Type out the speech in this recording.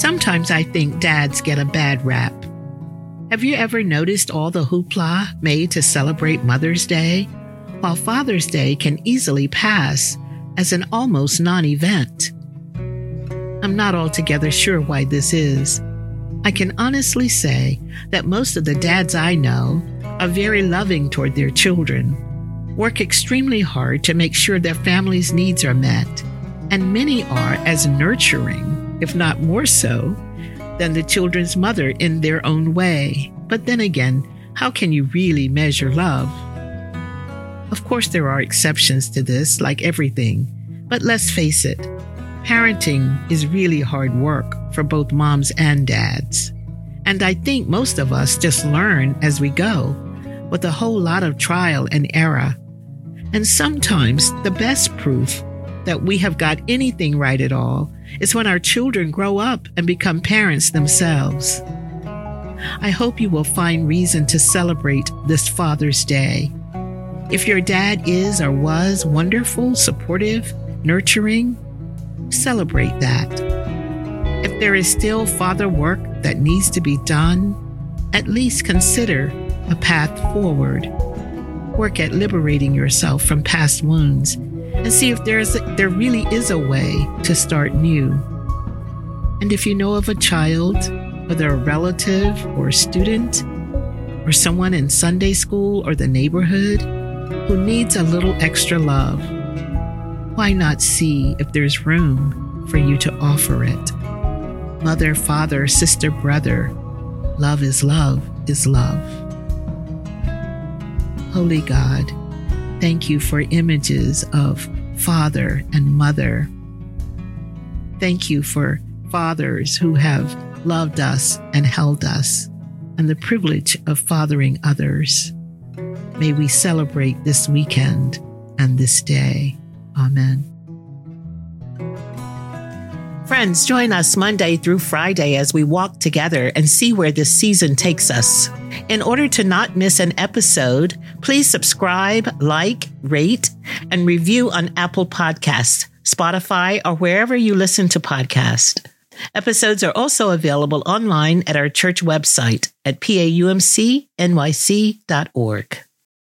Sometimes I think dads get a bad rap. Have you ever noticed all the hoopla made to celebrate Mother's Day, while Father's Day can easily pass as an almost non event? I'm not altogether sure why this is. I can honestly say that most of the dads I know are very loving toward their children, work extremely hard to make sure their family's needs are met, and many are as nurturing if not more so, than the children's mother in their own way. But then again, how can you really measure love? Of course, there are exceptions to this, like everything, but let's face it, parenting is really hard work for both moms and dads. And I think most of us just learn as we go, with a whole lot of trial and error. And sometimes the best proof that we have got anything right at all is when our children grow up and become parents themselves. I hope you will find reason to celebrate this Father's Day. If your dad is or was wonderful, supportive, nurturing, celebrate that. If there is still father work that needs to be done, at least consider a path forward. Work at liberating yourself from past wounds and see if there's a, there really is a way to start new. And if you know of a child, whether a relative or a student, or someone in Sunday school or the neighborhood who needs a little extra love, why not see if there's room for you to offer it? Mother, father, sister, brother, love is love is love. Holy God, Thank you for images of father and mother. Thank you for fathers who have loved us and held us, and the privilege of fathering others. May we celebrate this weekend and this day. Amen. Friends, join us Monday through Friday as we walk together and see where this season takes us. In order to not miss an episode, please subscribe, like, rate, and review on Apple Podcasts, Spotify, or wherever you listen to podcasts. Episodes are also available online at our church website at paumcnyc.org.